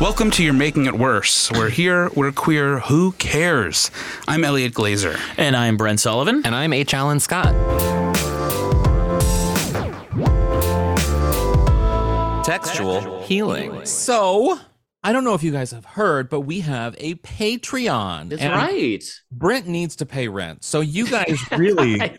Welcome to You're Making It Worse. We're here, we're queer, who cares? I'm Elliot Glazer. And I'm Brent Sullivan. And I'm H. Alan Scott. Textual healing. So, I don't know if you guys have heard, but we have a Patreon. That's right. Brent needs to pay rent. So you guys really I,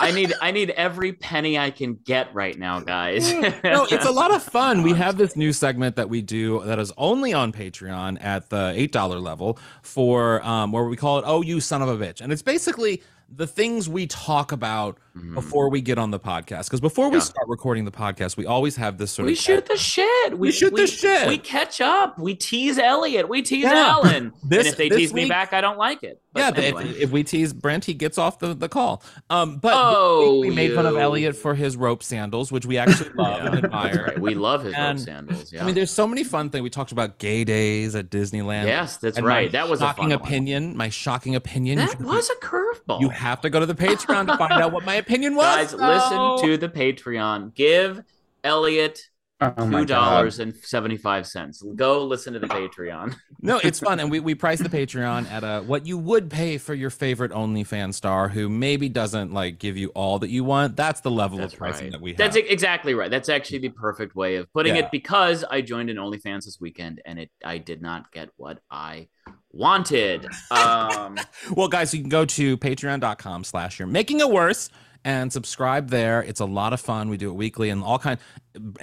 I need I need every penny I can get right now, guys. no, it's a lot of fun. We have this new segment that we do that is only on Patreon at the eight dollar level for um, where we call it "Oh, you son of a bitch," and it's basically the things we talk about before we get on the podcast. Because before we Mm-hmm. Start recording the podcast, we always have this sort we of We shoot the shit. We, shoot the shit. We catch up. We tease Elliot. We tease Yeah. Alan. This- and if they this tease me back, I don't like it. But yeah, anyway. if, if we tease Brent, he gets off the, the call. Um, but Oh, we, we made fun of. Elliot for his rope sandals, which we actually love Yeah, and admire. right. We love his rope sandals. Yeah. I mean, there's so many fun things. We talked about gay days at Disneyland. yes, that's And right. That was a shocking fun one. opinion. My shocking opinion. That was a curveball. You have to go to the Patreon to find out what my opinion was. Guys, though. listen oh. to the Patreon. Give Elliot Oh two God. dollars and seventy five cents. Go listen to the Patreon. No, it's fun, and we we price the Patreon at a what you would pay for your favorite OnlyFans star who maybe doesn't like give you all that you want. That's the level That's of pricing right. that we have. That's exactly right. That's actually the perfect way of putting Yeah. it because I joined an OnlyFans this weekend and it I did not get what I wanted. Um, Well, guys, you can go to patreon.com slash you're making it worse and subscribe there. It's a lot of fun. We do it weekly and all kind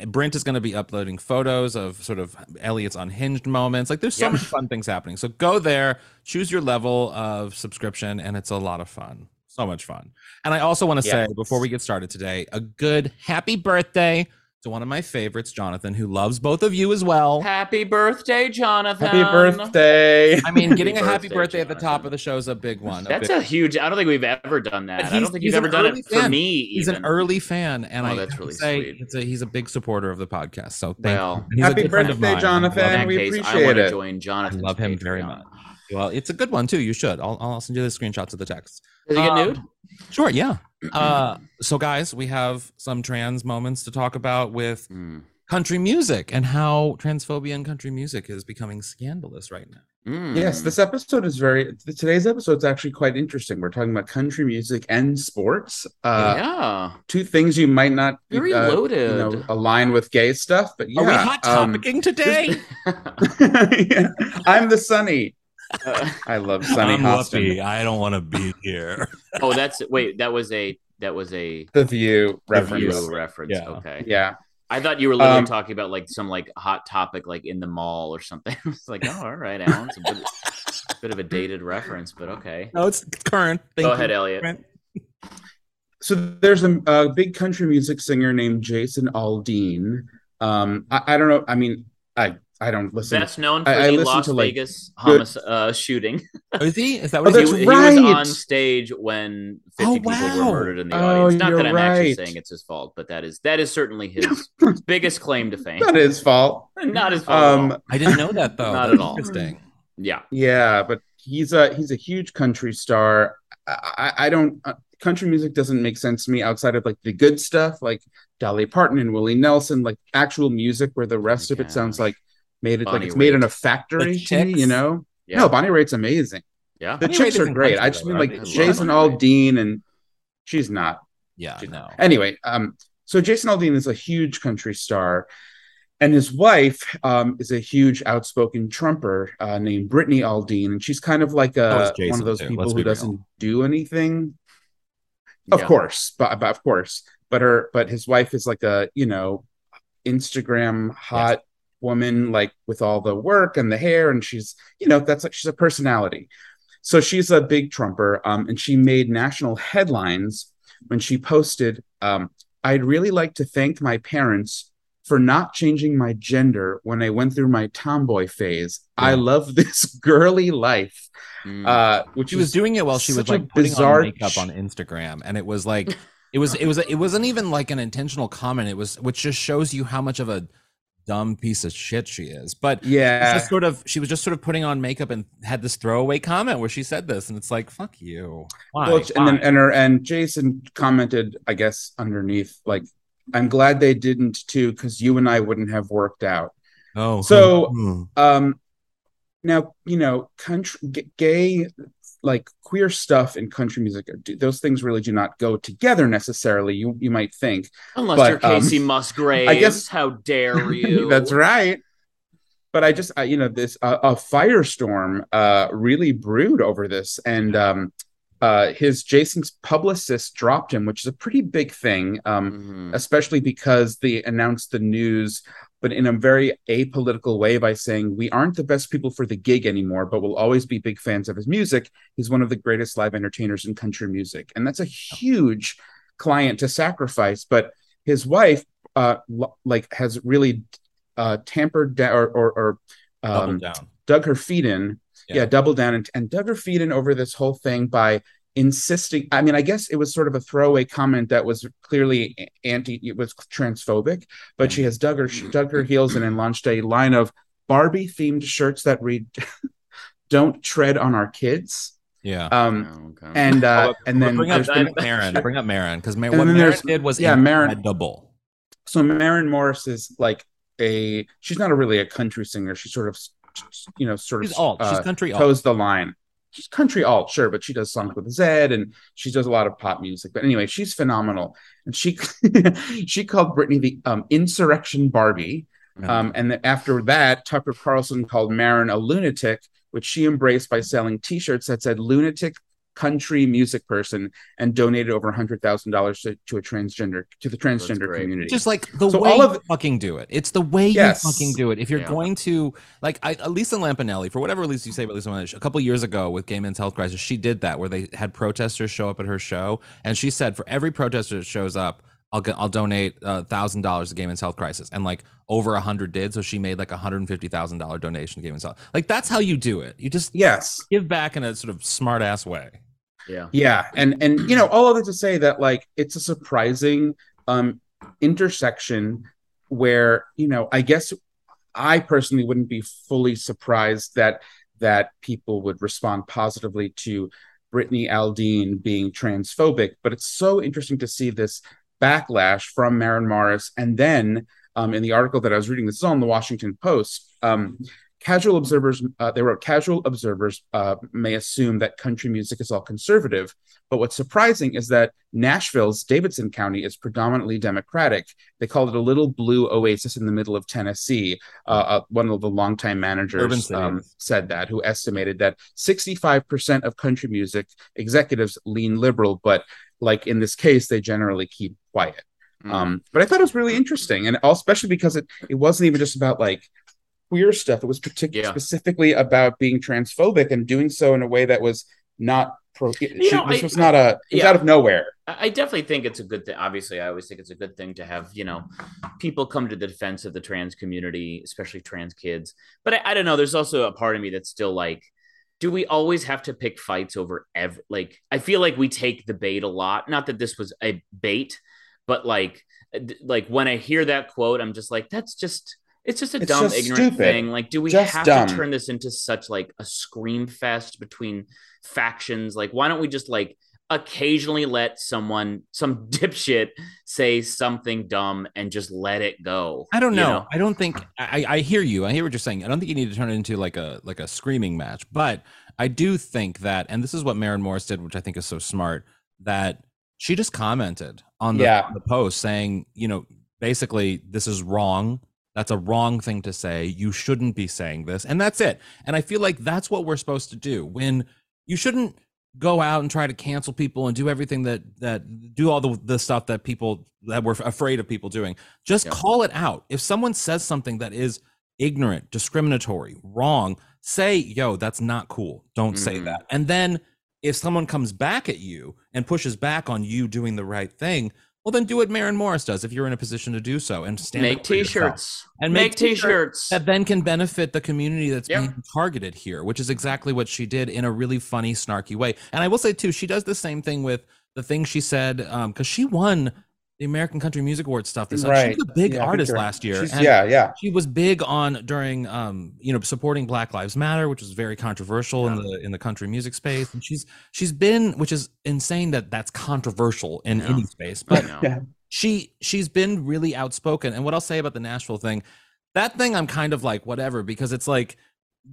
Brent is going to be uploading photos of sort of Elliot's unhinged moments. Like there's so Yep. many fun things happening. So go there, choose your level of subscription, and it's a lot of fun. So much fun. And I also want to say before we get started today, a good happy birthday to one of my favorites, Jonathan, who loves both of you as well. happy birthday, Jonathan. Happy birthday. I mean, getting a Happy happy birthday, birthday at the top of the show is a big one. That's big a huge. I don't think we've ever done that. I don't think he's you've ever done early it for fan. me. He's an early fan, and Oh, I that's really say sweet. a, he's a big supporter of the podcast. So thank Well, you. And he's a happy good friend of birthday, mine. Jonathan. I In love that we case, I appreciate want to it. join Jonathan. Love him very much. Well, it's a good one too. You should. I'll, I'll send you the screenshots of the text. Does he get Um, nude? Sure. Yeah. Uh, so, guys, we have some trans moments to talk about with Mm. country music and how transphobia in country music is becoming scandalous right now. Mm. Yes, this episode is very. Today's episode is actually quite interesting. We're talking about country music and sports. Uh, yeah. Two things you might not Very uh, loaded. You know, align with gay stuff, but yeah. Are we hot um, topicing today? yeah. I'm the Sunny. Uh, I love Sunny I'm Hostin. Whoopi. I don't want to be here. oh, that's wait. That was a that was a The View reference. review reference. Yeah. Okay. Yeah. I thought you were literally Um, talking about like some like hot topic like in the mall or something. it's like, oh, all right, Alan. It's a bit, bit of a dated reference, but okay. no, it's current. Thank Go you. ahead, Elliot. So there's a, a big country music singer named Jason Aldean. Um, I, I don't know. I mean, I I don't listen. Best known for I- I the listen Las to, like, Vegas good- homic- uh, shooting. Oh, is he? Is that Oh, what he, that's he right. was on stage when 50 Oh, people wow. were murdered in the Oh, audience. Not that I'm actually saying it's his fault, but that is that is certainly his biggest claim to fame. Not his fault. Not his fault. at all. Um, I didn't know that though. Not That's at all. Interesting. yeah. yeah, but he's a he's a huge country star. I, I, I don't uh, country music doesn't make sense to me outside of like the good stuff, like Dolly Parton and Willie Nelson, like actual music where the rest of it sounds like made it Bonnie like it's made in Raitt. a factory to me, you know. Yeah. No, Bonnie Raitt's amazing. yeah. The Bonnie chicks Raitt are great. I just mean like I Jason Bonnie Aldean and she's not. Yeah, She's no. Anyway, um, so Jason Aldean is a huge country star, and his wife um, is a huge outspoken Trumper uh, named Brittany Aldean, and she's kind of like So a, one of those too. people who real. doesn't do anything. Of Yeah. course, but, but of course, but her but his wife is like a you know Instagram hot woman like with all the work and the hair and she's you know that's like she's a personality so she's a big trumper um, and she made national headlines when she posted um, i'd really like to thank my parents for not changing my gender when i went through my tomboy phase i love this girly life Mm. uh which she was is doing it while she was such a like putting bizarre on makeup on Instagram, and it was like it was it was it wasn't even like an intentional comment. It was which just shows you how much of a dumb piece of shit she is. But yeah just sort of she was just sort of putting on makeup and had this throwaway comment where she said this, and it's like fuck you. Why? Well, and then and her and Jason commented, I guess, underneath, like, I'm glad they didn't too, because you and I wouldn't have worked out. oh so- hmm. Um now, you know, country g- gay like queer stuff and country music, do- those things really do not go together necessarily. You you might think. Unless but, you're Kacey um, Musgraves. I guess- how dare you? That's right. But I just, I, you know, this uh, a firestorm uh, really brewed over this, and um, uh, his Jason's publicist dropped him, which is a pretty big thing, um, Mhm. especially because they announced the news, but in a very apolitical way by saying we aren't the best people for the gig anymore, but we'll always be big fans of his music. He's one of the greatest live entertainers in country music, and that's a huge client to sacrifice. But his wife, uh, like, has really uh, tampered down or or, or um, down. dug her feet in. Yeah. Yeah, doubled down and, and dug her feet in over this whole thing by insisting. I mean, I guess it was sort of a throwaway comment that was clearly anti, it was transphobic, but she has dug her dug her heels in and launched a line of Barbie themed shirts that read "Don't tread on our kids." Yeah. Um, Oh, okay. and uh, Oh, and then bring up, there's bring been- Maren. Bring up Maren because Mar- what then Maren did was yeah, Maren- double. so Maren Morris is like a she's not a really a country singer. She's sort of you know sort She's of alt. She's uh, country alt. toes the line. She's country alt, sure, but she does songs with Zedd and she does a lot of pop music. But anyway, she's phenomenal. And she she called Brittany the um, insurrection Barbie. Um, and then after that, Tucker Carlson called Maren a lunatic, which she embraced by selling T-shirts that said "lunatic country music person" and donated over hundred thousand dollars to to a transgender to the transgender great. community. just like the So way all of you fucking do it. It's the way Yes. you fucking do it. If you're Yeah. going to like I, Lisa Lampanelli, for whatever Lisa you say about Lisa Lampanelli, a couple years ago with Gay Men's Health Crisis, she did that where they had protesters show up at her show, and she said for every protester that shows up, I'll get, I'll donate a thousand dollars to Gay Men's Health Crisis, and like over a hundred did, so she made like a hundred and fifty thousand dollar donation to Gay Men's Health. Like that's how you do it. You just yes, give back in a sort of smart ass way. Yeah. Yeah, and and you know all of it to say that like it's a surprising um intersection where you know I guess I personally wouldn't be fully surprised that that people would respond positively to Brittany Aldean being transphobic, but it's so interesting to see this backlash from Maren Morris, and then um, in the article that I was reading, this is on the Washington Post. Um, casual observers, uh, they wrote, casual observers uh, may assume that country music is all conservative, but what's surprising is that Nashville's Davidson County is predominantly Democratic. They called it a little blue oasis in the middle of Tennessee. Uh, uh, one of the longtime managers um, said that, who estimated that 65% of country music executives lean liberal, but like in this case, they generally keep quiet. Mm. Um, but I thought it was really interesting, and especially because it it wasn't even just about like queer stuff. It was particularly Yeah. specifically about being transphobic and doing so in a way that was not pro. she- know, this I- was not a. It was yeah. out of nowhere. I I definitely think it's a good thing. Obviously, I always think it's a good thing to have, you know, people come to the defense of the trans community, especially trans kids. But I, I don't know. There's also a part of me that's still like, do we always have to pick fights over every? Like, I feel like we take the bait a lot. Not that this was a bait, but like, like when I hear that quote, I'm just like, that's just. It's just a It's dumb, just ignorant stupid. thing. Like, do we Just have dumb. to turn this into such like a scream fest between factions? Like, why don't we just like occasionally let someone, some dipshit, say something dumb and just let it go? I don't you know. I don't think I, I hear you. I hear what you're saying. I don't think you need to turn it into like a like a screaming match, but I do think that, and this is what Maren Morris did, which I think is so smart, that she just commented on the, Yeah. the post saying, you know, basically this is wrong. That's a wrong thing to say. You shouldn't be saying this, and that's it. And I feel like that's what we're supposed to do. When you shouldn't go out and try to cancel people and do everything that that do all the the stuff that people that we're afraid of people doing just Yeah. call it out if someone says something that is ignorant, discriminatory, wrong, say, yo, that's not cool. Don't say Mhm. that. And then if someone comes back at you and pushes back on you doing the right thing, well, then do what Maren Morris does if you're in a position to do so and stand Make up for yourself. t-shirts. And make make t-shirts t-shirts. that then can benefit the community that's Yep. being targeted here, which is exactly what she did in a really funny, snarky way. And I will say too, she does the same thing with the things she said um, because she won the American Country Music Awards stuff. This Right. she's a big Yeah, artist last year. And yeah, yeah. she was big on during um you know supporting Black Lives Matter, which was very controversial in the in the country music space. And she's she's been, which is insane that that's controversial in Yeah. any space, but Yeah. she she's been really outspoken and what i'll say about the nashville thing that thing i'm kind of like whatever because it's like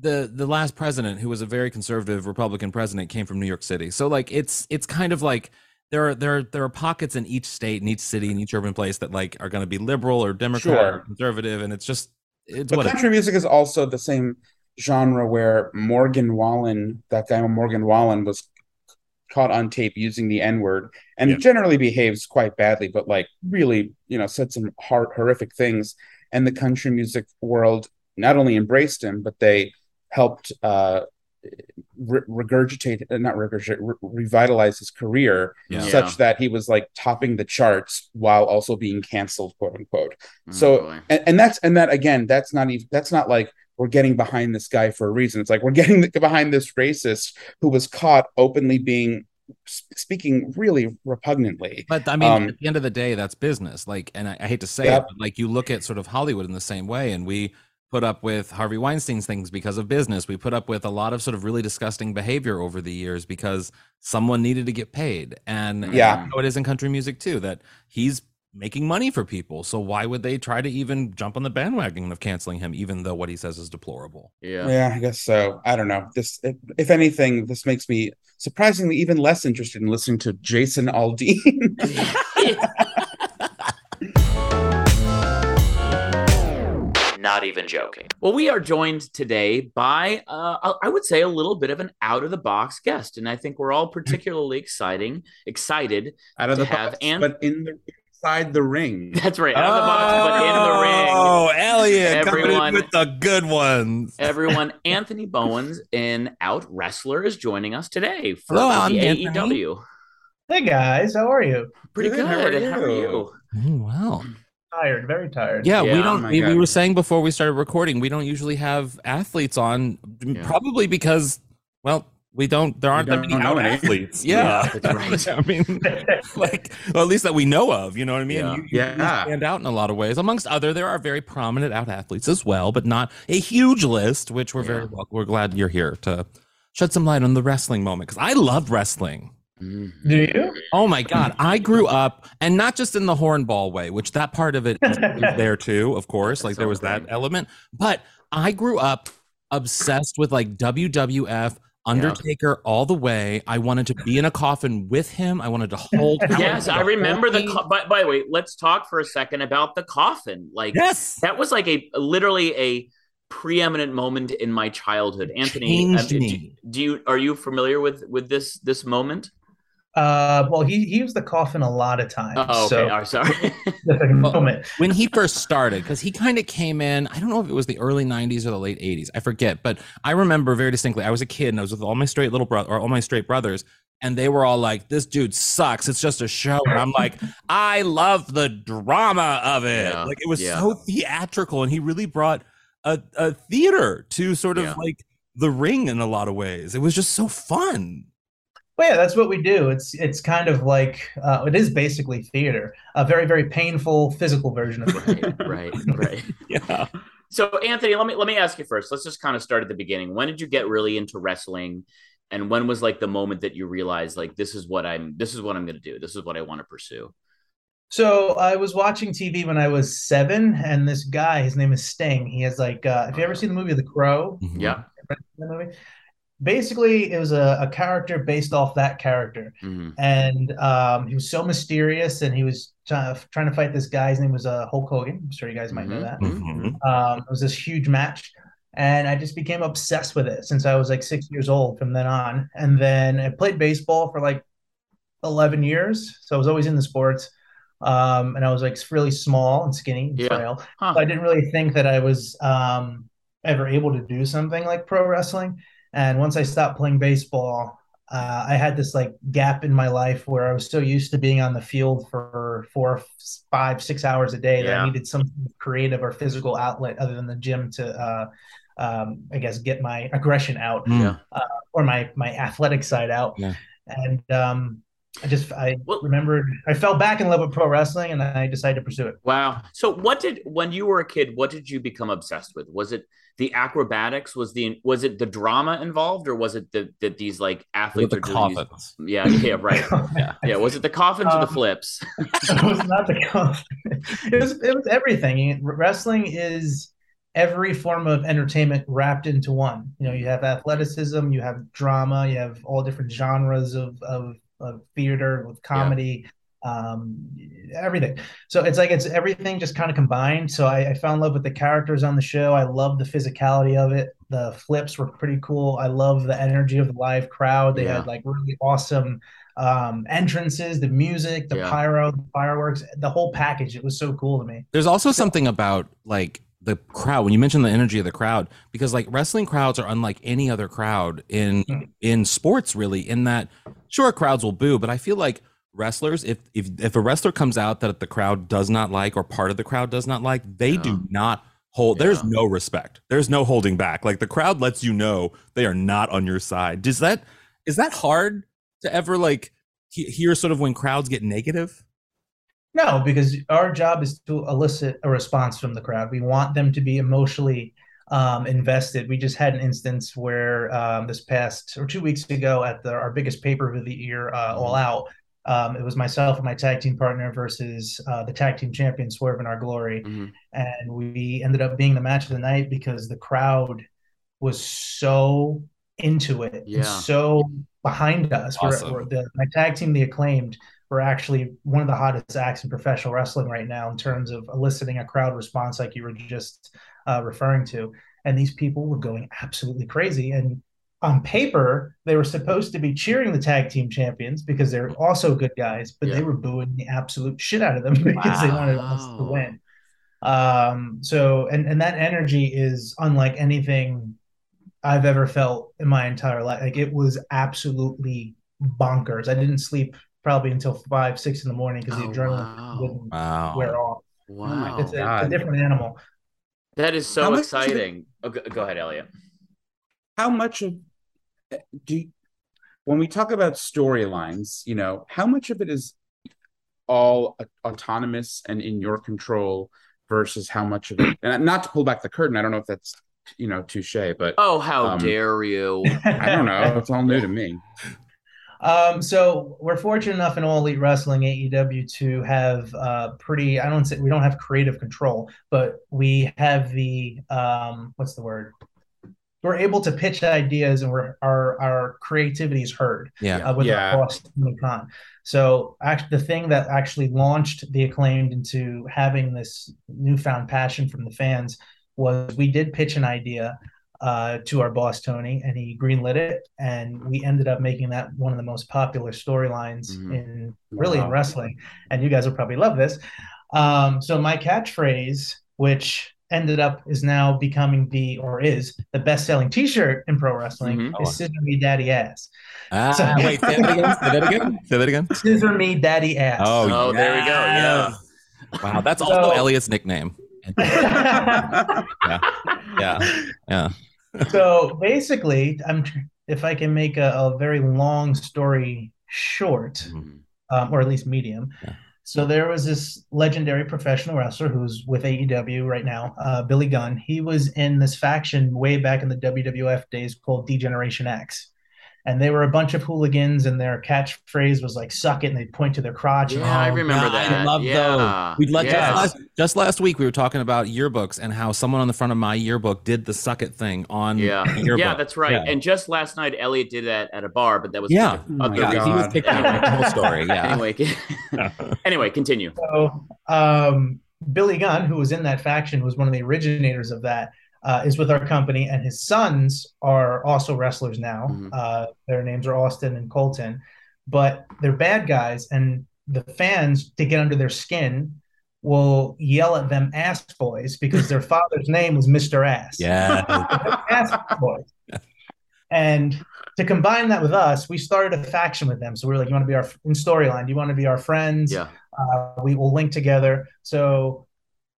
the the last president who was a very conservative republican president came from new york city so like it's it's kind of like there are there are, there are pockets in each state in each city in each urban place that like are going to be liberal or democrat or conservative and it's just it's But what it- country music is also the same genre where Morgan Wallen, that guy Morgan Wallen, was caught on tape using the N word and Yeah. generally behaves quite badly, but like really, you know, said some hard, horrific things. And the country music world not only embraced him, but they helped uh, re- regurgitate, uh, not regurgitate, re- revitalize his career Yeah. Yeah. such that he was like topping the charts while also being canceled, quote unquote. Oh, So and, and that's and that again, that's not even that's not like we're getting behind this guy for a reason. It's like we're getting behind this racist who was caught openly being speaking really repugnantly. But I mean, Um, at the end of the day, that's business. Like, and I, I hate to say Yep. it, but like you look at sort of Hollywood in the same way, and we put up with Harvey Weinstein's things because of business. We put up with a lot of sort of really disgusting behavior over the years because someone needed to get paid. And and Yeah. that's how it is in country music too. That he's making money for people. So why would they try to even jump on the bandwagon of canceling him, even though what he says is deplorable? yeah. Yeah, I guess so. I don't know. This, if, if anything, this makes me surprisingly even less interested in listening to Jason Aldean. Not even joking. Well, we are joined today by, uh, I would say, a little bit of an out of the box guest, and I think we're all particularly exciting, excited. out of To the have box, and but in the inside the ring. That's right, out of the box, but in the ring. Oh, Elliot, coming in Everyone- with the good ones. Everyone, Anthony Bowens in Out Wrestler is joining us today for Hello, the I'm Anthony. AEW. Hey guys, how are you? Pretty Good, good. how are How are you? you? Mm, wow. Tired, very tired. Yeah, Yeah, we oh don't. my we, we were saying before we started recording, we don't usually have athletes on, Yeah. probably because, well, we don't. There aren't that don't many know out athletes. Yeah, Yeah, that's right. I mean, like, well, at least that we know of. You know what I mean? Yeah. You, you, you Yeah. stand out in a lot of ways. Amongst other, there are very prominent out athletes as well, but not a huge list. Which we're very well. We're glad you're here to shed some light on the wrestling moment because I love wrestling. Do you? Mm-hmm. Oh my God. I grew up, and not just in the hornball way, which that part of it is there too, of course. Like there was that element. But I grew up obsessed with like WWF, Undertaker all the way. I wanted to be in a coffin with him. I wanted to hold. Yes, I remember the. Co- by, by the way, let's talk for a second about the coffin. Like Yes. that was like a literally a preeminent moment in my childhood. Anthony, do- um, do you are you familiar with with this this moment? Uh, well, he he used the coffin a lot of times. Oh, okay. So Oh, sorry. specific moment. when he first started because he kind of came in i don't know if it was the early 90s or the late 80s i forget but i remember very distinctly i was a kid and i was with all my straight little brother or all my straight brothers and they were all like this dude sucks it's just a show and i'm like i love the drama of it Yeah, like it was yeah. so theatrical and he really brought a, a theater to sort of Yeah. like the ring in a lot of ways it was just so fun Well, yeah, that's what we do. It's it's kind of like uh, it is basically theater, a very very painful physical version of it. right, right, right. yeah So, Anthony, let me let me ask you first. Let's just kind of start at the beginning. When did you get really into wrestling, and when was like the moment that you realized like this is what I'm this is what I'm going to do. This is what I want to pursue. So I was watching TV when I was seven, and this guy, his name is Sting. He has like, uh, have you ever seen the movie The Crow? Yeah. That movie. Basically, it was a, a character based off that character. Mhm. and um, he was so mysterious and he was trying to, trying to fight this guy his name was uh, hulk hogan i'm sure you guys might know Mhm. that Mhm. um, it was this huge match and i just became obsessed with it since i was like six years old from then on and then i played baseball for like 11 years so i was always in the sports um, and I was like really small and skinny and Yeah. frail. Huh. So I didn't really think that I was um, ever able to do something like pro wrestling. And once I stopped playing baseball, uh, I had this like gap in my life where I was so used to being on the field for four, five, six hours a day that I needed some creative or physical outlet other than the gym to, uh, um, I guess, get my aggression out Mm. Yeah. or my my athletic side out. Yeah. And um, I just I Well- remembered I fell back in love with pro wrestling, and I decided to pursue it. Wow. So what did when you were a kid, what did you become obsessed with? Was it the acrobatics? Was the was it the drama involved or was it the that these like athletes the are doing these- Yeah, yeah, right. Yeah. Yeah, was it the coffins or the Um, flips? it was not the confidence. It was it was everything. Wrestling is every form of entertainment wrapped into one. You know, you have athleticism, you have drama, you have all different genres of of, of theater with comedy, um, everything. So it's like it's everything just kind of combined. So I, I fell in love with the characters on the show. I love the physicality of it. The flips were pretty cool. I love the energy of the live crowd. They Yeah. had like really awesome um entrances the music the Yeah. pyro the fireworks the whole package it was so cool to me There's also something about like the crowd when you mentioned the energy of the crowd because like wrestling crowds are unlike any other crowd in Mhm. in sports really in that sure crowds will boo but I feel like wrestlers if if if a wrestler comes out that the crowd does not like or part of the crowd does not like they Yeah. do not hold there's no respect. There's no holding back. Like the crowd lets you know they are not on your side. Does that is that hard to ever like he- hear sort of when crowds get negative? No because our job is to elicit a response from the crowd. We want them to be emotionally um invested. We just had an instance where um this past or two weeks ago at the our biggest paper of the year uh all out um, it was myself and my tag team partner versus uh, the tag team champion Swerve in Our Glory. Mhm. and we ended up being the match of the night because the crowd was so into it Yeah. and so behind us. We're- Awesome. we're the, my tag team, the acclaimed, were actually one of the hottest acts in professional wrestling right now in terms of eliciting a crowd response, like you were just uh, referring to. And these people were going absolutely crazy. And on paper, they were supposed to be cheering the tag team champions because they're also good guys, but Yeah. they were booing the absolute shit out of them because they wanted us to win. Um, so and and that energy is unlike anything I've ever felt in my entire life. Like it was absolutely bonkers. I didn't sleep probably until five, six in the morning because Oh, the adrenaline wow. wouldn't wow wear off. Wow. It's a, it's a different animal. That is How so much- exciting. Oh, go, go ahead, Elliot. How much of do you, when we talk about storylines you know how much of it is all a- autonomous and in your control versus how much of it and not to pull back the curtain i don't know if that's you know touche but Oh, how Um, dare you? i don't know it's all new to me Um, so we're fortunate enough in all elite wrestling AEW to have uh pretty I don't say we don't have creative control, but we have the um what's the word? We're able to pitch ideas and we're our our creativity is heard yeah uh, with Yeah. our boss Tony So actually, the thing that actually launched the acclaimed into having this newfound passion from the fans was we did pitch an idea uh, to our boss Tony, and he greenlit it, and we ended up making that one of the most popular storylines Mhm. in really in wrestling. And you guys will probably love this. Um, so my catchphrase, which ended up is now becoming the or is the best selling T-shirt in pro wrestling, Mhm. is "Scissor Me Daddy Ass." ah, So- wait say that again say that again say that again Scissor me, daddy ass. Oh, Oh, there we go. Yeah. Wow, that's also Elliot's nickname. Yeah, yeah. so basically, I'm if I can make a, a very long story short, Mhm. um, or at least medium. Yeah. So there was this legendary professional wrestler who's with AEW right now, uh, Billy Gunn. He was in this faction way back in the WWF days called D-Generation X. And they were a bunch of hooligans, and their catchphrase was like "suck it," and they'd point to their crotch. and Yeah, I remember God, that. I love Yeah. those. We let Yes. just, last, just last week we were talking about yearbooks and how someone on the front of my yearbook did the suck it thing on Yeah, the yearbook. yeah, that's right. Yeah. And just last night, Elliot did that at a bar, but that was Yeah. for Oh other yeah, he was picking up out. The whole story. Yeah. Anyway, anyway, continue. So, um, Billy Gunn, who was in that faction, was one of the originators of that. Uh, is with our company, and his sons are also wrestlers now. Mhm. Uh, their names are Austin and Colton, but they're bad guys. And the fans to get under their skin will yell at them ass boys because their father's name was Mr. Ass. Yeah. ass boys. And to combine that with us, we started a faction with them. So we are like, you want to be our in storyline? Do you want to be our friends? Yeah. Uh, we will link together. So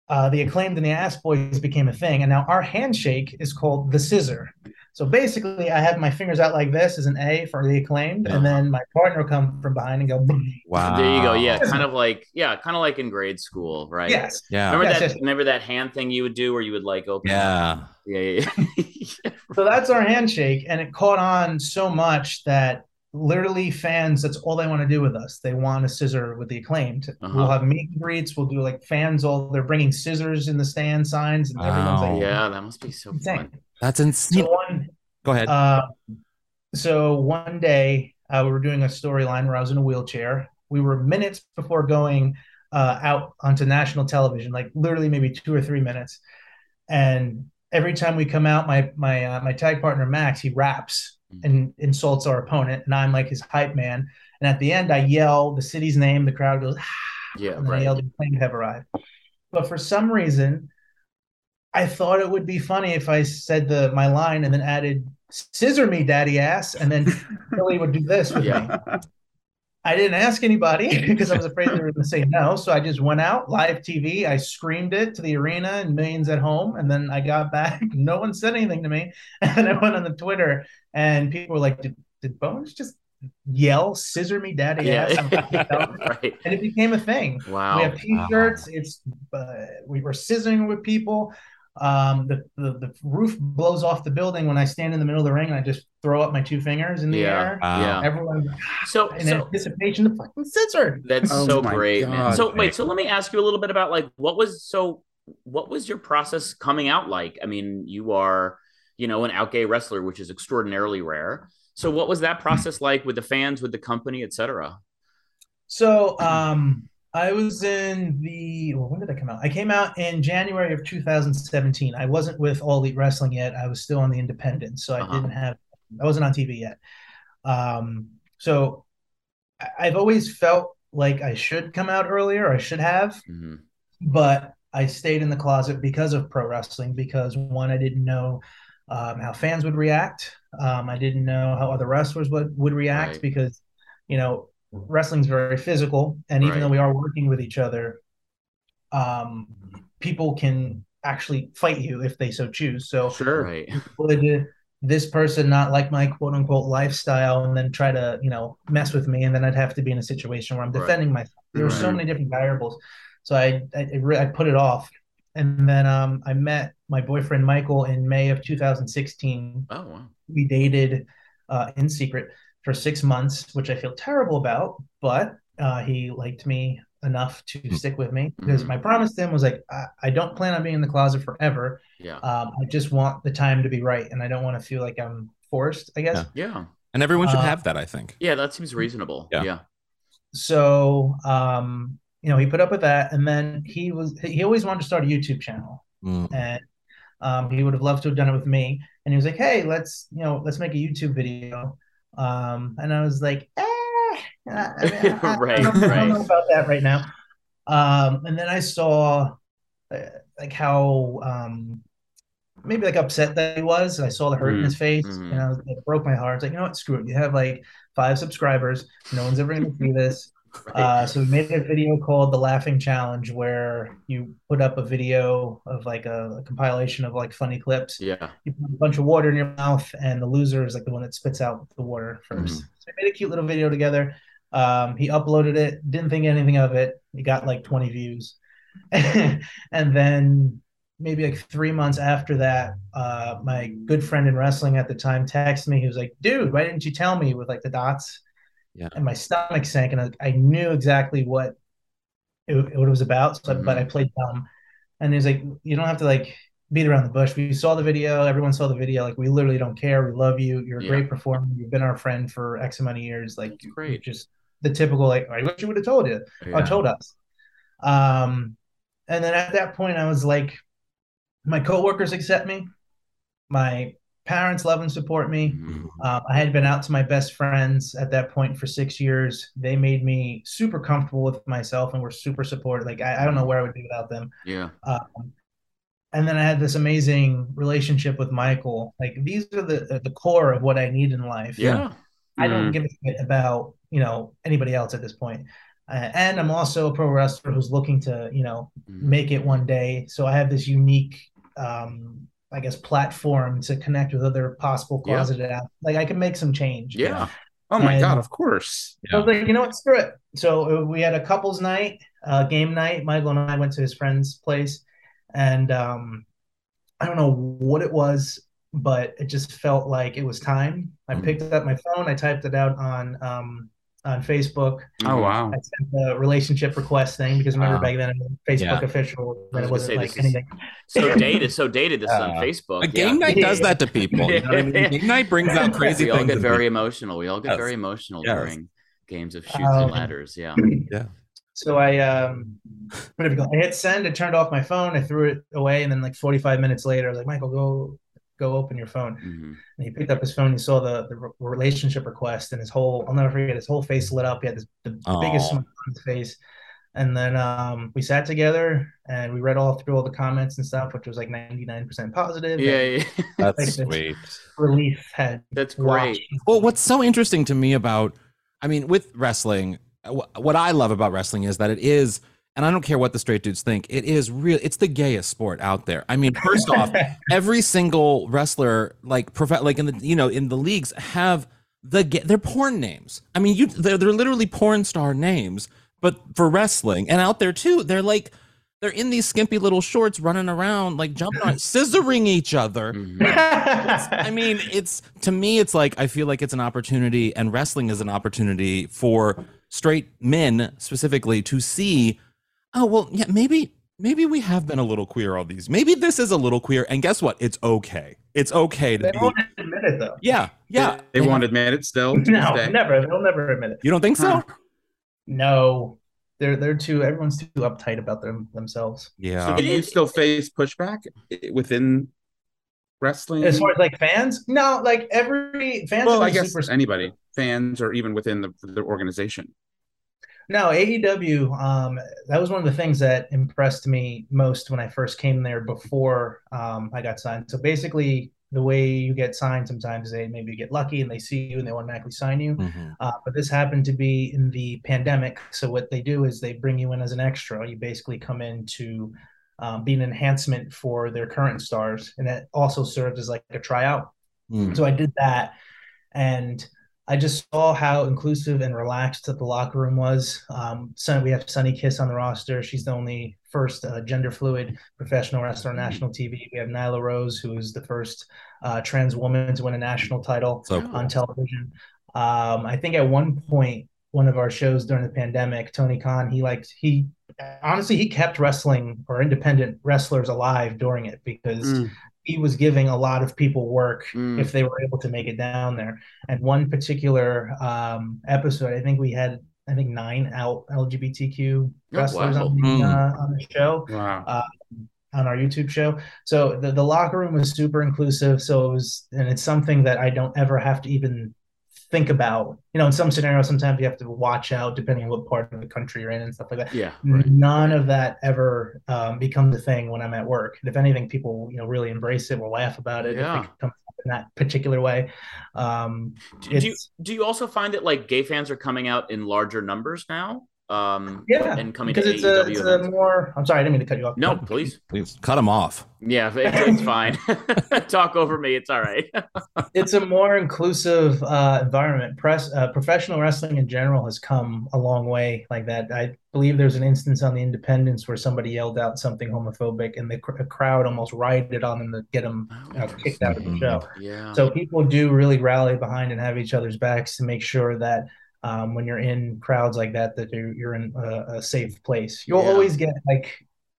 uh, the acclaimed and the ass boys became a thing, and now our handshake is called the scissor. So basically, I have my fingers out like this as an A for the acclaimed, and then my partner will come from behind and go. Wow. There you go. Yeah, kind of like yeah, kind of like in grade school, right? Yes. Yeah. Remember Yes, that? yes. Remember that hand thing you would do where you would like open? Yeah. yeah, yeah. yeah. So that's our handshake, and it caught on so much that literally fans that's all they want to do with us. They want a scissor with the acclaimed. Uh-huh. We'll have meet and greets. We'll do like fans all they're bringing scissors in the stand signs, and everyone's Wow. like, yeah, that must be so insane. fun. That's insane. So one Go ahead. Uh, so one day uh, we were doing a storyline where I was in a wheelchair. We were minutes before going uh, out onto national television, like literally maybe two or three minutes. And every time we come out, my my uh, my tag partner Max he raps and mm-hmm. insults our opponent, and I'm like his hype man. And at the end, I yell the city's name. The crowd goes, ah, Yeah, and I right. yelled, "The plane have arrived." But for some reason, I thought it would be funny if I said the my line and then added "scissor me, daddy ass," and then Billy would do this with me. I didn't ask anybody because I was afraid they were going to say no. So I just went out live TV. I screamed it to the arena and millions at home, and then I got back. No one said anything to me, and I went on the Twitter, and people were like, "Did, did Bowens just yell "scissor me, daddy ass"? I'm like, "No." right. and it became a thing. Wow. We have T-shirts. It's uh, we were scissoring with people. Um, the, the the roof blows off the building when I stand in the middle of the ring and I just throw up my two fingers in the Yeah. air. Wow. Yeah. Everyone So, in so anticipation to fucking scissor. That's Oh so great. God. So wait, so let me ask you a little bit about like what was so what was your process coming out like? I mean, you are, you know, an out gay wrestler, which is extraordinarily rare. So what was that process like with the fans, with the company, et cetera? So um, I was in the well, when did I come out? I came out in January of 2017. I wasn't with All Elite Wrestling yet. I was still on the Independent, so I Uh-huh. didn't have. I wasn't on TV yet. Um, so I've always felt like I should come out earlier. I should have, Mhm. but I stayed in the closet because of pro wrestling. Because one, I didn't know um, how fans would react. Um, I didn't know how other wrestlers would would react Right. because you know wrestling's very physical, and even Right. though we are working with each other, um, people can actually fight you if they so choose. So Sure. Right. would this person not like my quote unquote lifestyle and then try to you know mess with me and then i'd have to be in a situation where i'm Right. defending myself there were so many different variables so i I, I I put it off and then um, i met my boyfriend michael in may of 2016 Oh wow. we dated uh, in secret for six months which i feel terrible about but uh, he liked me enough to stick with me because Mhm. my promise to him was like I, I don't plan on being in the closet forever Yeah. um, I just want the time to be right, and I don't want to feel like I'm forced. I guess. Yeah. Yeah. and everyone should uh, have that, I think. Yeah. That seems reasonable. Yeah. Yeah. So, um, you know, he put up with that, and then he was he always wanted to start a YouTube channel, Mm. and um, he would have loved to have done it with me. And he was like, "Hey, let's you know, let's make a YouTube video." Um, and I was like, "Eh, I, Right, I don't, I don't know about that right now." Um, and then I saw uh, like how um, maybe like upset that he was. I saw the hurt in Mhm, his face, mhm. and I was, it broke my heart. It's like, you know what? Screw it. You have like five subscribers. No one's ever going to see this. Right. Uh, so we made a video called the Laughing Challenge, where you put up a video of like a, a compilation of like funny clips. yeah. You put a bunch of water in your mouth, and the loser is like the one that spits out the water 1st Mhm. So we made a cute little video together. Um, he uploaded it, didn't think anything of it. He got like 20 views. and then maybe like three months after that, uh, my good friend in wrestling at the time texted me. He was like, dude, why didn't you tell me with like the dots? Yeah. And my stomach sank, and I, I knew exactly what it, what it was about. So, but I played dumb. And he was like, you don't have to like beat around the bush. We saw the video. Everyone saw the video. Like, we literally don't care. We love you. You're a Yeah. great performer. You've been our friend for X amount of years. Like, That's great. just the typical, like, I wish you would have told you or told us. Um, and then at that point, I was like, my coworkers accept me, my parents love and support me. Um, I had been out to my best friends at that point for six years. They made me super comfortable with myself and were super supportive. Like I, I don't know where I would be without them. Yeah. Um, and then I had this amazing relationship with Michael. Like these are the the core of what I need in life. Yeah. I don't Mm. give a shit about you know anybody else at this point. Uh, and I'm also a pro wrestler who's looking to you know Mhm. make it one day. So I have this unique, um, I guess, platform to connect with other possible Yeah. closeted athletes. Like I can make some change. Yeah. Oh my And- god, of course. So I was like, you know what, screw it. So uh, we had a couples night, uh, game night. Michael and I went to his friend's place, and um, I don't know what it was, but it just felt like it was time. I Mhm. picked up my phone, I typed it out on um, on Facebook. Oh wow. I sent the relationship request thing because remember Wow. back then it was Facebook Yeah. official, I and was it wasn't say, like anything. So dated. So dated this on Uh, Facebook. A game yeah. night does that to people. You know I mean? Game night brings out crazy We all get very people. emotional. We all get Yes. very emotional Yes. during games of Chutes Um, and ladders. Yeah. Yeah. So I um whatever you call I hit send, I turned off my phone, I threw it away, and then like 45 minutes later, I was like, Michael, go go open your phone. Mhm. And he picked up his phone, he saw the, the re- relationship request, and his whole I'll never forget his whole face lit up. He had this, the, the biggest smile on his face. And then um we sat together and we read all through all the comments and stuff, which was like 99% positive. Yeah, yeah. That's Like this. sweet. relief had That's great. watched. Well, what's so interesting to me about, I mean, with wrestling, what I love about wrestling is that it is, and I don't care what the straight dudes think, it is real. It's the gayest sport out there. I mean, first off, every single wrestler, like prof- like in the you know in the leagues, have the ga- they're porn names. I mean, you they're they're literally porn star names, but for wrestling and out there too, they're like. They're in these skimpy little shorts running around, like jumping on, scissoring each other. Mhm. I mean, it's to me, it's like I feel like it's an opportunity, and wrestling is an opportunity for straight men specifically to see. Oh well, yeah, maybe maybe we have been a little queer all these. Maybe this is a little queer, and guess what? It's okay. It's okay to they be. won't admit it though. Yeah, yeah. They won't admit it still. to this No, day. never. They'll never admit it. You don't think so? No, they're they're too. Everyone's too uptight about them themselves. So Yeah. do you still face pushback within wrestling? As far as like fans, no, like every fans. well, are I guess super anybody, fans, or even within the, the organization. No, AEW. Um, that was one of the things that impressed me most when I first came there before um, I got signed. So basically, the way you get signed sometimes they maybe get lucky and they see you and they automatically sign you. Mhm. Uh, but this happened to be in the pandemic. So what they do is they bring you in as an extra. You basically come in to um, be an enhancement for their current stars, and that also serves as like a tryout. Mm. So I did that, and I just saw how inclusive and relaxed that the locker room was. Um, so we have Sonny Kiss on the roster. She's the only first uh, gender fluid professional wrestler on national TV. We have Nyla Rose, who is the first uh, trans woman to win a national title So on television. Um, I think at one point, one of our shows during the pandemic, Tony Khan, he liked he honestly he kept wrestling or independent wrestlers alive during it because Mm. He was giving a lot of people work Mm. if they were able to make it down there. And one particular um, episode, I think we had I think nine out LGBTQ wrestlers wow. on, the, Mm. uh, on the show Wow. on our YouTube show. So the, the locker room was super inclusive. So it was, and it's something that I don't ever have to even think about. You know, in some scenarios, sometimes you have to watch out depending on what part of the country you're in and stuff like that. Yeah. None of that ever um, becomes a thing when I'm at work. And if anything, people you know really embrace it, will laugh about it Yeah. if it comes in that particular way. Um, Do, do you do you also find that like gay fans are coming out in larger numbers now? Um, yeah, and coming because to it's a, AEW it's a more. I'm sorry, I didn't mean to cut you off. No, please. Please cut him off. Yeah, it- it's fine. Talk over me. It's all right. it's a more inclusive uh, environment. Press uh, professional wrestling in general has come a long way like that. I believe there's an instance on the Independence where somebody yelled out something homophobic, and the cr- a crowd almost rioted on them to get them you know, kicked out of the show. yeah. So people do really rally behind and have each other's backs to make sure that um, when you're in crowds like that, that you're, you're in a, a safe place. You'll Yeah. always get like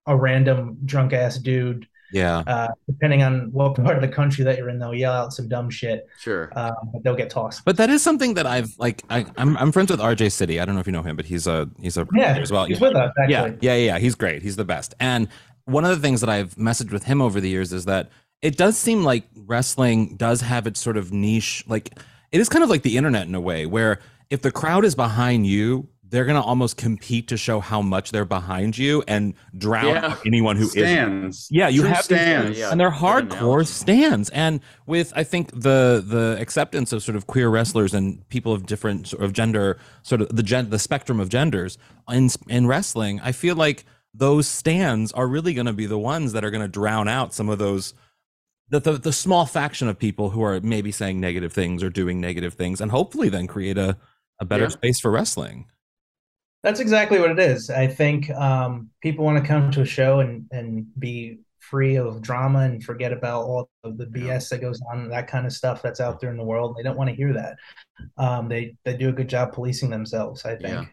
a random drunk ass dude, Yeah. uh, depending on what part of the country that you're in. They'll yell out some dumb shit, sure. um, but they'll get tossed. But that is something that I've like. I, I'm I'm friends with RJ City. I don't know if you know him, but he's a he's a Yeah, as well. he's Yeah. with us actually. Yeah, yeah, yeah, yeah. He's great. He's the best. And one of the things that I've messaged with him over the years is that it does seem like wrestling does have its sort of niche. Like it is kind of like the internet in a way, where if the crowd is behind you, they're gonna almost compete to show how much they're behind you and drown Yeah. anyone who isn't. stands. Yeah, you True have these- stands. Yeah. and they're hardcore stands. And with I think the the acceptance of sort of queer wrestlers and people of different sort of gender, sort of the gen, the spectrum of genders in in wrestling, I feel like those stands are really going to be the ones that are going to drown out some of those. The, the, the small faction of people who are maybe saying negative things or doing negative things and hopefully then create a, a better Yeah. space for wrestling. That's exactly what it is. I think um, people want to come to a show and, and be free of drama and forget about all of the BS that goes on, that kind of stuff that's out there in the world. They don't want to hear that. Um, they they do a good job policing themselves. I think. Yeah.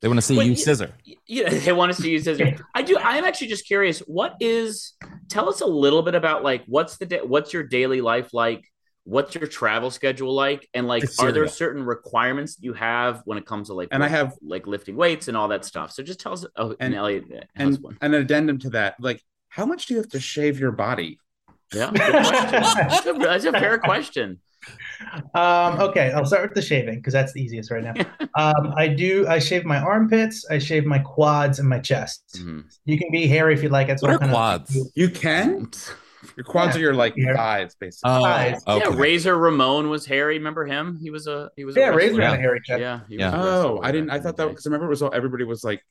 They want to see Wait, you scissor. Yeah, they want us to use scissor. I do. I'm actually just curious. What is? Tell us a little bit about like what's the da- what's your daily life like? What's your travel schedule like? And like, It's are there certain requirements you have when it comes to like And I have- like lifting weights and all that stuff? So just tell us. Oh, and, And- Elliot has And one. an addendum to that, like how much do you have to shave your body? Yeah, good that's, a, that's a fair question. Um, okay, I'll start with the shaving because that's the easiest right now. Um, I do. I shave my armpits. I shave my quads and my chest. Mhm. You can be hairy if you like. That's What are kind of- quads? You can. Your quads Yeah. are your like Yeah. thighs, basically. Oh, Guys. okay. Yeah, Razor Ramon was hairy. Remember him? He was a he was a Yeah, wrestler. razor Yeah. and a hairy chest. Yeah, he Yeah. was oh, I didn't. back I thought that because I remember it was all everybody was like,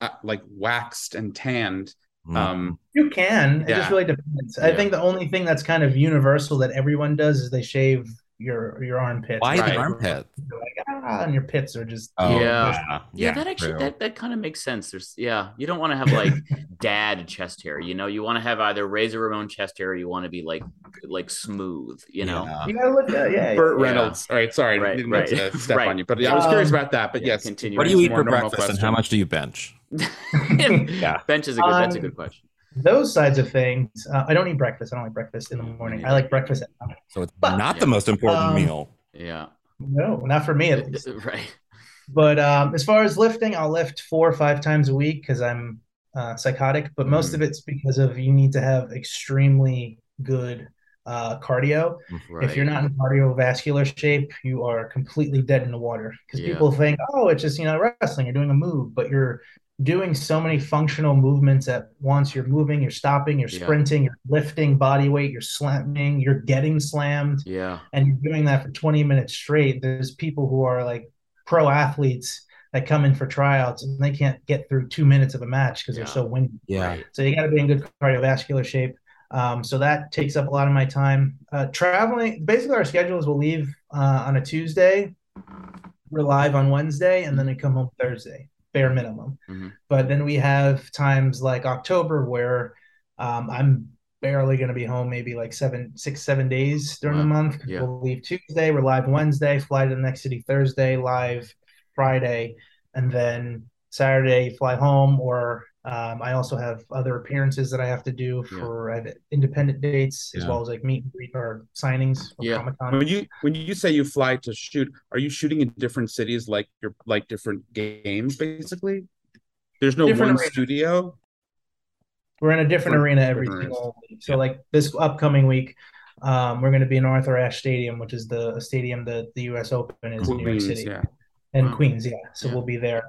uh, like waxed and tanned. Mm. Um, You can. It just really depends. I think the only thing that's kind of universal that everyone does is they shave your your armpits. Why Right. the armpit? Like, ah, and your pits are just Oh, Yeah. Yeah, that actually true. that, that kind of makes sense. There's yeah, you don't want to have like dad chest hair. You know, you want to have either Razor Ramon chest hair, or you want to be like like smooth. You know, Yeah. you gotta look good. Yeah, yeah. Burt Yeah. Reynolds. All right, sorry, Right, didn't right, to step right. on you, but yeah, I was curious Um, about that. But yeah, yes, continue. What do you eat for normal breakfast and how much do you bench? yeah. bench is a good. that's a Um, good question. Those sides of things. Uh, I don't eat breakfast. I don't like breakfast in the morning. I like breakfast at night. So it's But- not the most important Um, meal. Yeah, No, not for me at least. right. But um, as far as lifting, I'll lift four or five times a week because I'm uh, psychotic. But most Mm-hmm. of it's because of you need to have extremely good uh, cardio. Right. If you're not in cardiovascular shape, you are completely dead in the water. Because Yeah. people think, oh, it's just you know wrestling, you're doing a move, but you're doing so many functional movements at once. You're moving, you're stopping, you're Yeah. sprinting, you're lifting body weight, you're slamming, you're getting slammed yeah, and you're doing that for 20 minutes straight, there's people who are like pro athletes that come in for tryouts and they can't get through two minutes of a match because Yeah. they're so windy. Yeah. So you got to be in good cardiovascular shape. Um, so that takes up a lot of my time. Uh, traveling, basically, our schedules will leave uh, on a Tuesday. We're live on Wednesday, and then we come home Thursday, bare minimum. Mhm. But then we have times like October where um, I'm barely going to be home, maybe like seven, six, seven days during the month. Yeah. We'll leave Tuesday. We're live Wednesday, fly to the next city Thursday, live Friday, and then Saturday fly home. Or um, I also have other appearances that I have to do Yeah. for I have independent dates as Yeah. well as like meet and greet or signings for Yeah. Comic Con. When you when you say you fly to shoot, are you shooting in different cities like you're like different games basically? There's no Different one arenas. studio. We're in a different Different- arena every different arenas. single week. So like this upcoming week, um, we're going to be in Arthur Ashe Stadium, which is the stadium that the U.S. Open is in New York City yeah. and Wow. Queens. Yeah, so Yeah. we'll be there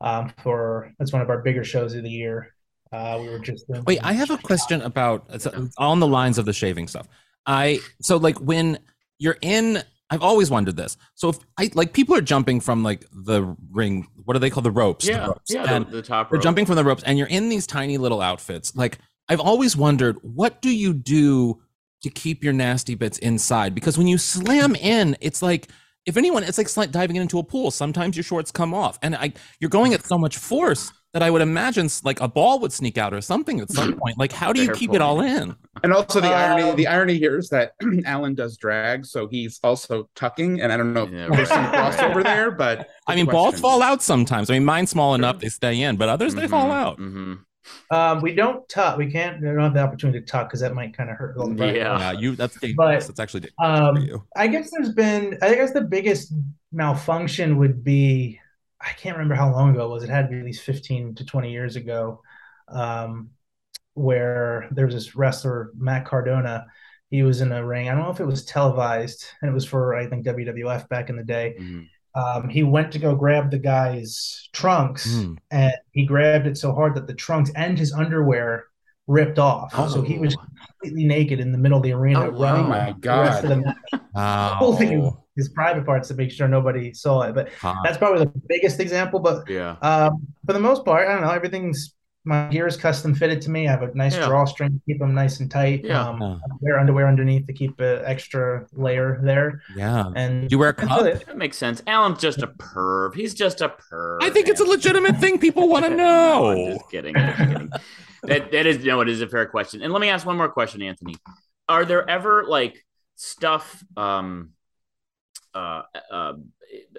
um, for that's one of our bigger shows of the year. Uh, we were just doing- Wait, I have a question about it's on the lines of the shaving stuff. I so like when you're in I've always wondered this. So if I like people are jumping from like the ring, what do they call the ropes? The Yeah, ropes. yeah. And The, the top they're jumping from the ropes and you're in these tiny little outfits. Like I've always wondered, what do you do to keep your nasty bits inside? Because when you slam in, it's like if anyone, it's like sli- diving into a pool. Sometimes your shorts come off, and I you're going at so much force that I would imagine like a ball would sneak out or something at some point. Like how do you keep it all in? And also the irony Um, the irony here is that Alan does drag, so he's also tucking. And I don't know if Yeah, there's some right. crossover there, but I good mean, balls fall out sometimes. I mean, mine's small enough they stay in, but others they fall Mhm, out. mhm. Um, we don't tuck. We can't. We don't have the opportunity to tuck because that might kind of hurt. Yeah. Yeah, you that's dangerous. But, That's actually dangerous Um, for you. I guess there's been. I guess the biggest malfunction would be. I can't remember how long ago it was. It had to be at least 15 to 20 years ago, um, where there was this wrestler Matt Cardona. He was in a ring. I don't know if it was televised, and it was for I think WWF back in the day. Mhm. Um, he went to go grab the guy's trunks, Hmm. and he grabbed it so hard that the trunks and his underwear ripped off. So he was Oh. completely naked in the middle of the arena, Oh, running Oh my the rest of the god. match, holding his private parts to make sure nobody saw it. But Hot. that's probably the biggest example. But Yeah. um, for the most part, I don't know. Everything's my gear is custom fitted to me. I have a nice Yeah. drawstring to keep them nice and tight. Yeah. Um, Yeah. I wear underwear underneath to keep an extra layer there. Yeah. And you wear a that's cup? That makes sense. Alan's just a perv. He's just a perv. I think it's a legitimate thing people want to No, know. I'm just kidding. I'm just kidding. that that is no, it is a fair question. And let me ask one more question, Anthony. Are there ever like stuff um uh, uh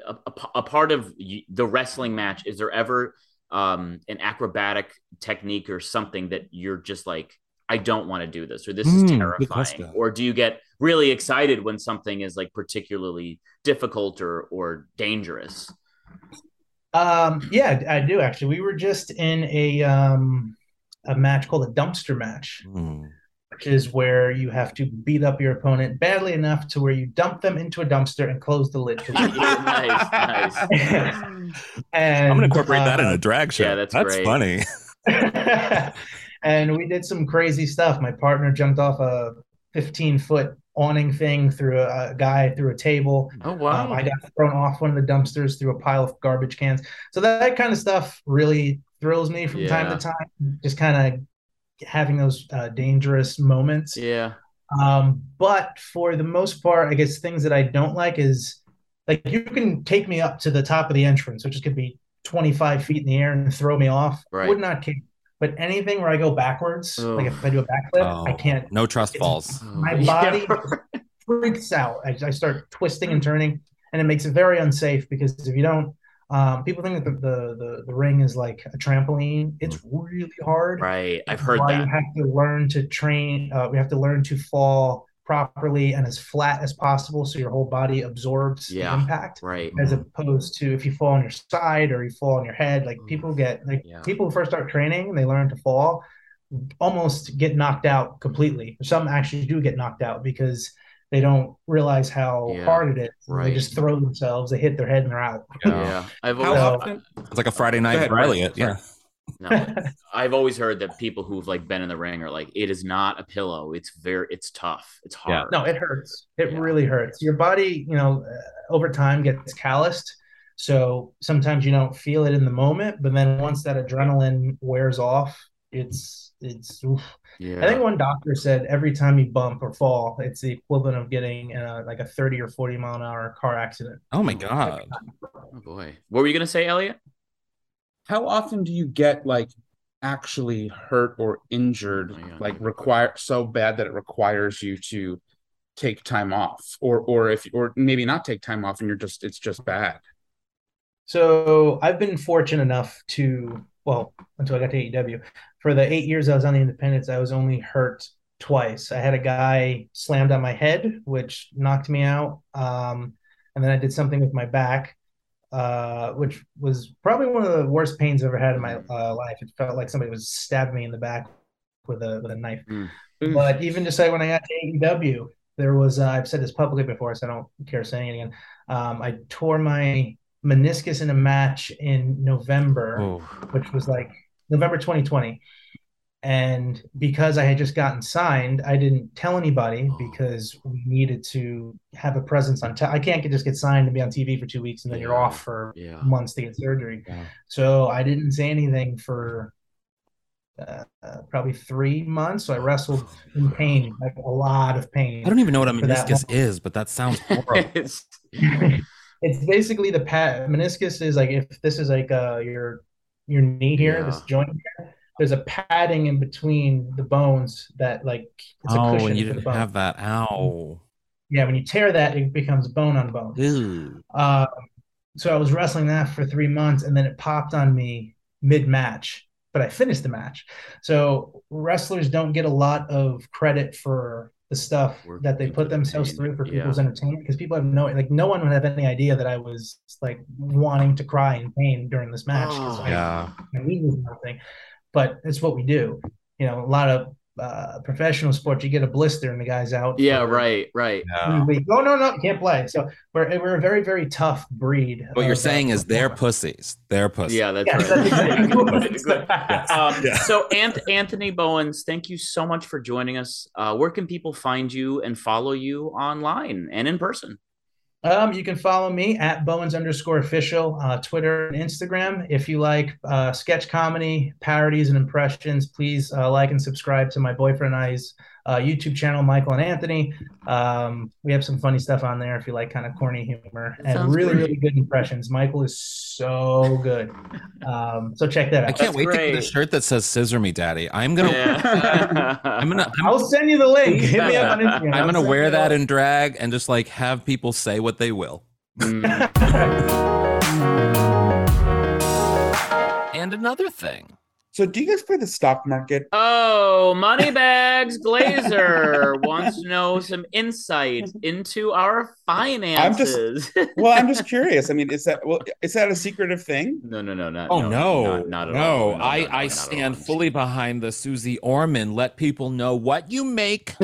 a, a, a part of the wrestling match is there ever um an acrobatic technique or something that you're just like I don't want to do this or this Hmm, is terrifying or do you get really excited when something is like particularly difficult or or dangerous Um, yeah, I do actually. We were just in a um a match called a dumpster match, Hmm. Which is where you have to beat up your opponent badly enough to where you dump them into a dumpster and close the lid. to leave. nice nice and I'm gonna incorporate that in uh, a drag show. yeah, that's great. funny. and we did some crazy stuff. My partner jumped off a 15 foot awning thing through a, a guy through a table. oh wow Um, I got thrown off one of the dumpsters through a pile of garbage cans. So that, that kind of stuff really thrills me from time to time. Just kind of having those uh, dangerous moments. yeah Um, but for the most part, I guess things that I don't like is like you can take me up to the top of the entrance, which is could be 25 feet in the air and throw me off. Right. Would not care. But anything where I go backwards, Ugh. like if I do a backflip, I Oh, can't. No trust falls. My body freaks out. I, I start twisting and turning, and it makes it very unsafe because if you don't, um, people think that the, the the the ring is like a trampoline. It's really hard. right i've heard that You have to learn to train. Uh, we have to learn to fall properly and as flat as possible, so your whole body absorbs Yeah. the impact. right As opposed to if you fall on your side or you fall on your head, like people get like Yeah. people who first start training and they learn to fall, almost get knocked out completely. Some actually do get knocked out because they don't realize how Yeah. hard it is. Right. They just throw themselves, they hit their head and they're out. yeah i've How always, often? It's like a Friday night ahead, for Brian. Yeah. no, I've always heard that people who've like been in the ring are like, it is not a pillow. It's very, it's tough. It's Yeah. hard. No, it hurts. It Yeah. really hurts. Your body, you know, uh, over time gets calloused. So sometimes you don't feel it in the moment, but then once that adrenaline wears off, it's it's. oof. yeah. I think one doctor said every time you bump or fall, it's the equivalent of getting uh, like a thirty or forty mile an hour car accident. Oh my god. oh boy. What were you gonna say, Elliot? How often do you get like actually hurt or injured, Oh my like require so bad that it requires you to take time off, or or if or maybe not take time off and you're just it's just bad. So I've been fortunate enough to, well, until I got to AEW, for the eight years I was on the Independents, I was only hurt twice. I had a guy slammed on my head, which knocked me out. Um, and then I did something with my back, uh, which was probably one of the worst pains I've ever had in my uh, life. It felt like somebody was stabbing me in the back with a with a knife. Oof. But even just like when I got to AEW, there was uh, I've said this publicly before, so I don't care saying it again. Um, I tore my meniscus in a match in November, Oh. which was like November 2020. And because I had just gotten signed, I didn't tell anybody Oh. because we needed to have a presence on. T- I can't get, just get signed and be on TV for two weeks and then you're off for Yeah. months to get surgery. Yeah. So I didn't say anything for uh, uh, probably three months. So I wrestled in pain, like a lot of pain. I don't even know what a For meniscus is, but that sounds horrible. It's- basically the pat meniscus is like if this is like uh your your knee here, this joint here, there's a padding in between the bones that like it's a oh, cushion and you didn't have that. Ow. Yeah, when you tear that, it becomes bone on bone. Ew. Um, so I was wrestling that for three months, and then it popped on me mid match, but I finished the match. So wrestlers don't get a lot of credit for the stuff Work that they put themselves through for Yeah. people's entertainment because people have no like no one would have any idea that I was like wanting to cry in pain during this match. Oh. Yeah. my knee was nothing, but it's what we do. You know, a lot of uh, professional sports, you get a blister and the guy's out. Yeah, for right, right. a week. Oh no, no, can't play. So we're we're a very very tough breed. What you're saying is they're pussies. They're pussies. Yeah, that's Yes, right. that's exactly Good. Um, Yeah. So, Anth- Anthony Bowens, thank you so much for joining us. Uh, where can people find you and follow you online and in person? Um, you can follow me at Bowens underscore official, uh, Twitter and Instagram. If you like uh, sketch comedy, parodies, and impressions, please uh, like and subscribe to my boyfriend and I's uh, YouTube channel, Michael and Anthony. Um, we have some funny stuff on there if you like kind of corny humor and really, great. really good impressions. Michael is so good. Um, so check that out. I can't That's wait to get a shirt that says "Scissor Me, Daddy." I'm gonna, Yeah. I'm gonna, I'm, I'll send you the link. Hit me up on Instagram. I'm gonna wear that the- in drag and just like have people say what they will. Mm. And another thing, So, do you guys play the stock market? Oh, Moneybags Glazer wants to know some insight into our finances. Well, I'm just curious. I mean, is that well, is that a secretive thing? no, no, no, not. oh no, not, not at no, all. No, I no, no, I stand fully behind the Suze Orman. Let people know what you make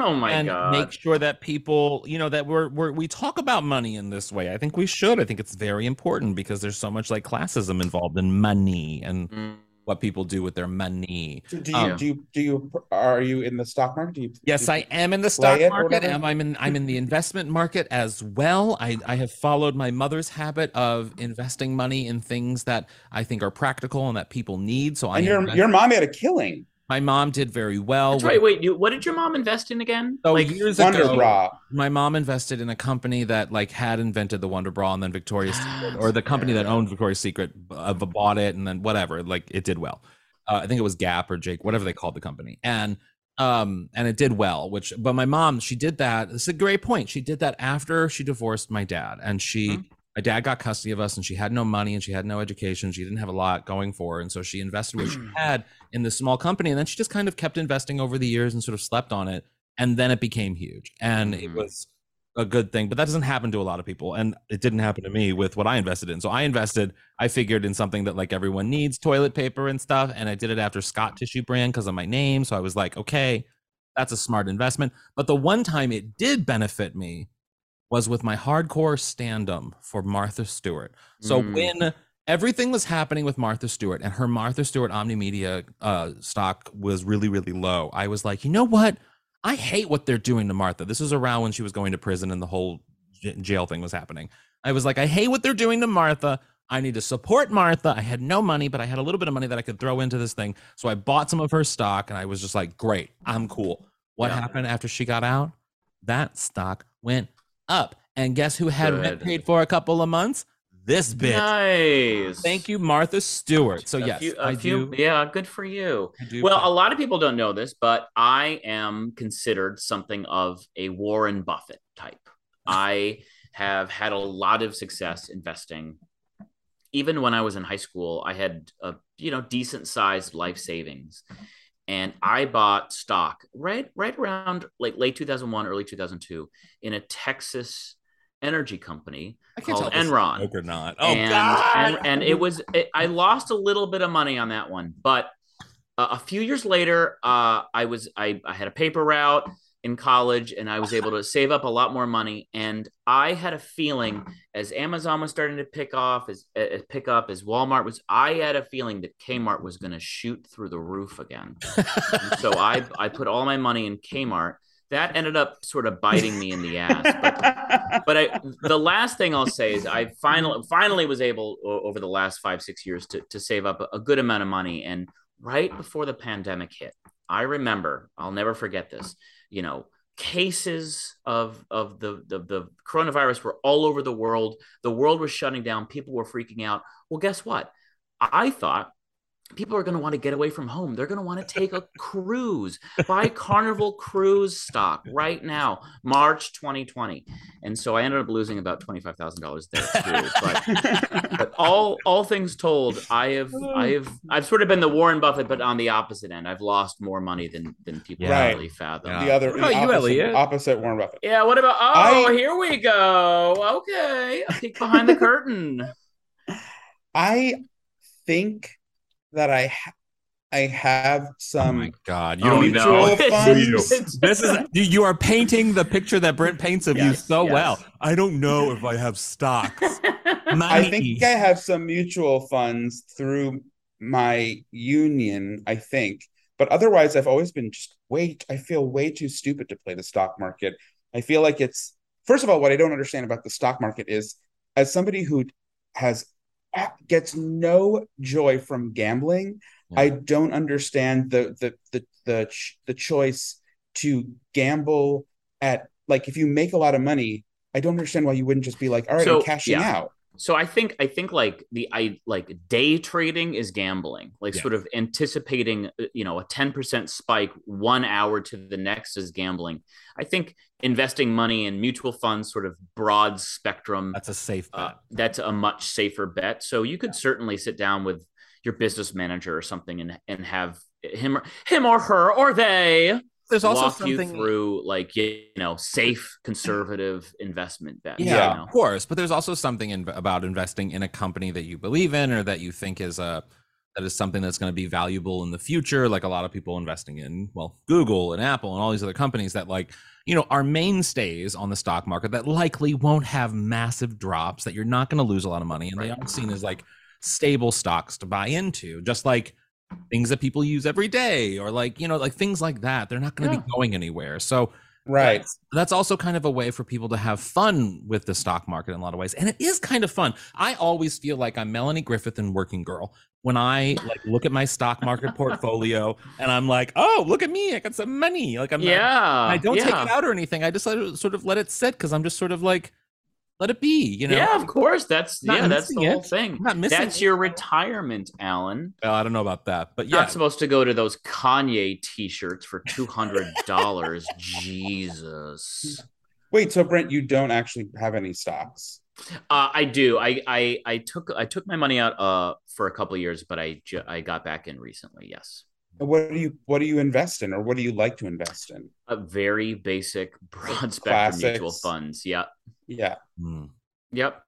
Oh my and god! make sure that people, you know, that we're, we're we talk about money in this way. I think we should. I think it's very important because there's so much like classism involved in money and Mm. What people do with their money. So do you Um, do you do you are you in the stock market? Do you? Yes, do I am in the stock market. and I'm in I'm in the investment market as well. I, I have followed my mother's habit of investing money in things that I think are practical and that people need. So I And your your mom had a killing. My mom did very well. That's right. Wait, you, what did your mom invest in again? So like years Wonder ago, Bra. my mom invested in a company that like had invented the Wonder Bra and then Victoria's Secret, or the company that owned Victoria's Secret uh, bought it and then whatever. Like it did well. Uh, I think it was Gap or Jake, whatever they called the company, and um and it did well. Which, but my mom, she did that. It's a great point. She did that after she divorced my dad, and she. Mhm. My dad got custody of us, and she had no money, and she had no education. She didn't have a lot going for her, and so she invested what she had in this small company, and then she just kind of kept investing over the years and sort of slept on it and then it became huge and it Mhm. was a good thing but that doesn't happen to a lot of people and it didn't happen to me with what i invested in so i invested i figured in something that like everyone needs toilet paper and stuff and i did it after scott tissue brand because of my name so i was like okay that's a smart investment but the one time it did benefit me was with my hardcore stand-up for martha stewart so Mm. when everything was happening with Martha Stewart and her Martha Stewart Omnimedia uh, stock was really, really low, I was like, you know what? I hate what they're doing to Martha. This was around when she was going to prison and the whole j- jail thing was happening. I was like, I hate what they're doing to Martha. I need to support Martha. I had no money, but I had a little bit of money that I could throw into this thing. So I bought some of her stock and I was just like, great, I'm cool. What Yeah. happened after she got out? That stock went up. And guess who had rent paid for a couple of months? This bitch. Nice. Thank you, Martha Stewart. So A yes, few- a I few- do. Yeah, good for you. Well, play- a lot of people don't know this, but I am considered something of a Warren Buffett type. I have had a lot of success investing. Even when I was in high school, I had a you know decent sized life savings, and I bought stock right right around like late two thousand one, early two thousand two in a Texas energy company I can't called tell if Enron joke or not. Oh and, God! and and it was it, I lost a little bit of money on that one, but uh, a few years later, uh, I was I, I had a paper route in college, and I was able to save up a lot more money. And I had a feeling as Amazon was starting to pick off, as, as pick up, as Walmart was, I had a feeling that Kmart was going to shoot through the roof again. So I I put all my money in Kmart. That ended up sort of biting me in the ass, but but I, the last thing I'll say is I finally finally was able over the last five six years to to save up a good amount of money. And right before the pandemic hit, I remember I'll never forget this. You know, cases of of the the, the coronavirus were all over the world. The world was shutting down. People were freaking out. Well, guess what? I thought people are going to want to get away from home. They're going to want to take a cruise, buy Carnival cruise stock right now, March 2020. And so I ended up losing about $25,000 there too. But, but all, all things told, I have, I oh. have, I've sort of been the Warren Buffett, but on the opposite end, I've lost more money than, than people Right. really fathom. Yeah. the other What about you, opposite, Elliot? opposite Warren Buffett. Yeah. What about, oh, I- here we go. Okay. A peek behind the curtain. I think that I ha- I have some. Oh some my god! You Oh, don't no. mutual funds. This is you- you are painting the picture that Brent paints of you so yes. well. I don't know if I have stocks. I think I have some mutual funds through my union, I think. But otherwise, I've always been just wait. I feel way too stupid to play the stock market. I feel like it's first of all, what I don't understand about the stock market is as somebody who has gets no joy from gambling, Yeah. I don't understand the the the the ch- the choice to gamble at like if you make a lot of money, I don't understand why you wouldn't just be like, all right, So, I'm cashing yeah. out. So I think I think like the I like day trading is gambling, like Yeah. sort of anticipating uh, you know a ten percent spike one hour to the next is gambling. I think investing money in mutual funds, sort of broad spectrum, That's a safe bet. uh, that's a much safer bet. So you could certainly sit down with your business manager or something and and have him or him or her or they There's also walk you something through like you know safe conservative investment bets. Yeah, you know? of course. But there's also something in, about investing in a company that you believe in or that you think is a that is something that's going to be valuable in the future. Like a lot of people investing in well, Google and Apple and all these other companies that like you know are mainstays on the stock market that likely won't have massive drops. That you're not going to lose a lot of money, and they aren't seen as like stable stocks to buy into. Just like things that people use every day or like you know like things like that they're not going to Yeah. be going anywhere so Right. that's, that's also kind of a way for people to have fun with the stock market in a lot of ways. And it is kind of fun. I always feel like I'm Melanie Griffith in Working Girl when I like look at my stock market portfolio and I'm like, oh, look at me. I got some money. Like I'm not- yeah. I don't take it out or anything. I just sort of let it sit because I'm just sort of like, let it be, you know? yeah, of course. That's Not yeah, that's the missing whole it. thing. I'm not missing That's it. your retirement, Alan. Well, I don't know about that, but You're yeah. Not supposed to go to those Kanye t-shirts for two hundred dollars. Jesus. Wait, so Brent, you don't actually have any stocks. Uh, I do. I, I I took I took my money out uh for a couple of years, but I ju- I got back in recently. Yes. What do you what do you invest in or what do you like to invest in? A very basic broad spectrum mutual funds. Yep. Yeah. Hmm. Yep.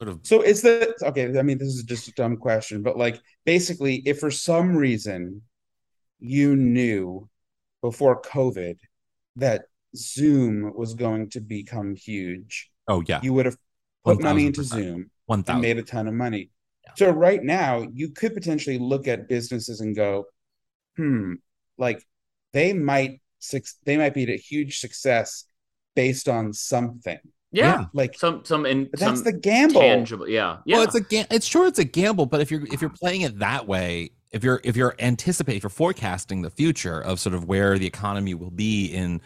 Sort of So is the okay, I mean this is just a dumb question, but like basically if for some reason you knew before COVID that Zoom was going to become huge, oh yeah. you would have put money into Zoom One and thousand. made a ton of money. Yeah. So right now, you could potentially look at businesses and go, hmm, like they might suc they might be a huge success based on something. Yeah. Like, Some some in but that's some the gamble. tangible. Yeah. Yeah. Well, it's a ga- it's sure it's a gamble, but if you're if you're playing it that way, if you're if you're anticipating, if you're forecasting the future of sort of where the economy will be in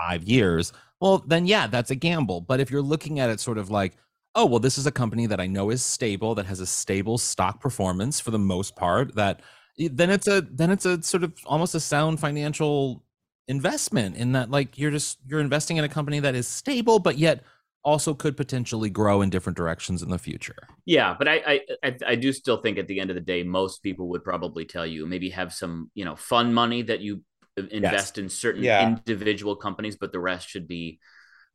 five years, well, then yeah, that's a gamble. But if you're looking at it sort of like, oh, well, this is a company that I know is stable, that has a stable stock performance for the most part, that then it's a then it's a sort of almost a sound financial investment in that like you're just you're investing in a company that is stable, but yet also could potentially grow in different directions in the future. Yeah, but I, I I I do still think at the end of the day, most people would probably tell you maybe have some you know fun money that you invest in certain Yeah. individual companies, but the rest should be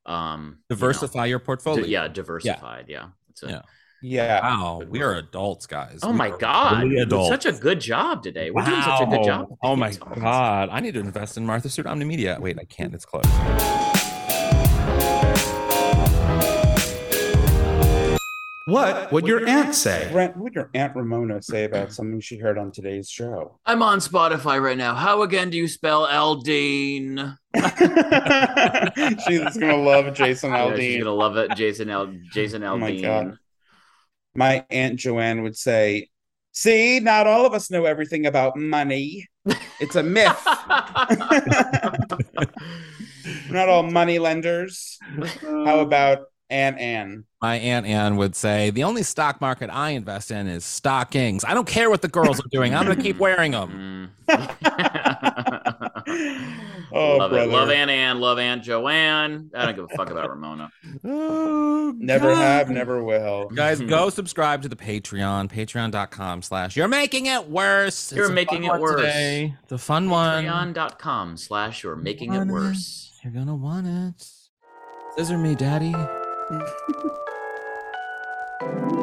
um you know, Diversify your di- portfolio. yeah, diversified. Yeah. It's a- Yeah. Yeah. Wow, we are adults, guys. Oh We my god, really you did adults. such a good job today. We're doing such a good Wow. job. Oh my Adults. god, I need to invest in Martha Stewart Omnimedia. Wait, I can't. It's closed. What would your aunt say? Brent, what would your Aunt Ramona say about something she heard on today's show? I'm on Spotify right now. How again do you spell Aldine? She's gonna love Jason Yeah, she's gonna love it, Jason L. Jason Oh my God. My Aunt Joanne would say, See, not all of us know everything about money. It's a myth. not all money lenders. How about Aunt Anne? My aunt Ann would say the only stock market I invest in is stockings. I don't care what the girls are doing. I'm gonna keep mm-hmm. wearing them. Oh, love brother. it. Love Aunt Ann. Love Aunt Joanne. I don't give a fuck about Ramona. Oh, Never God. have, never will. Guys, go subscribe to the Patreon, patreon.com slash you're making it worse. You're It's making it worse. Today. The fun one. Patreon.com slash you're making it Want worse. You're gonna want it. Scissor me, daddy. Mm-hmm.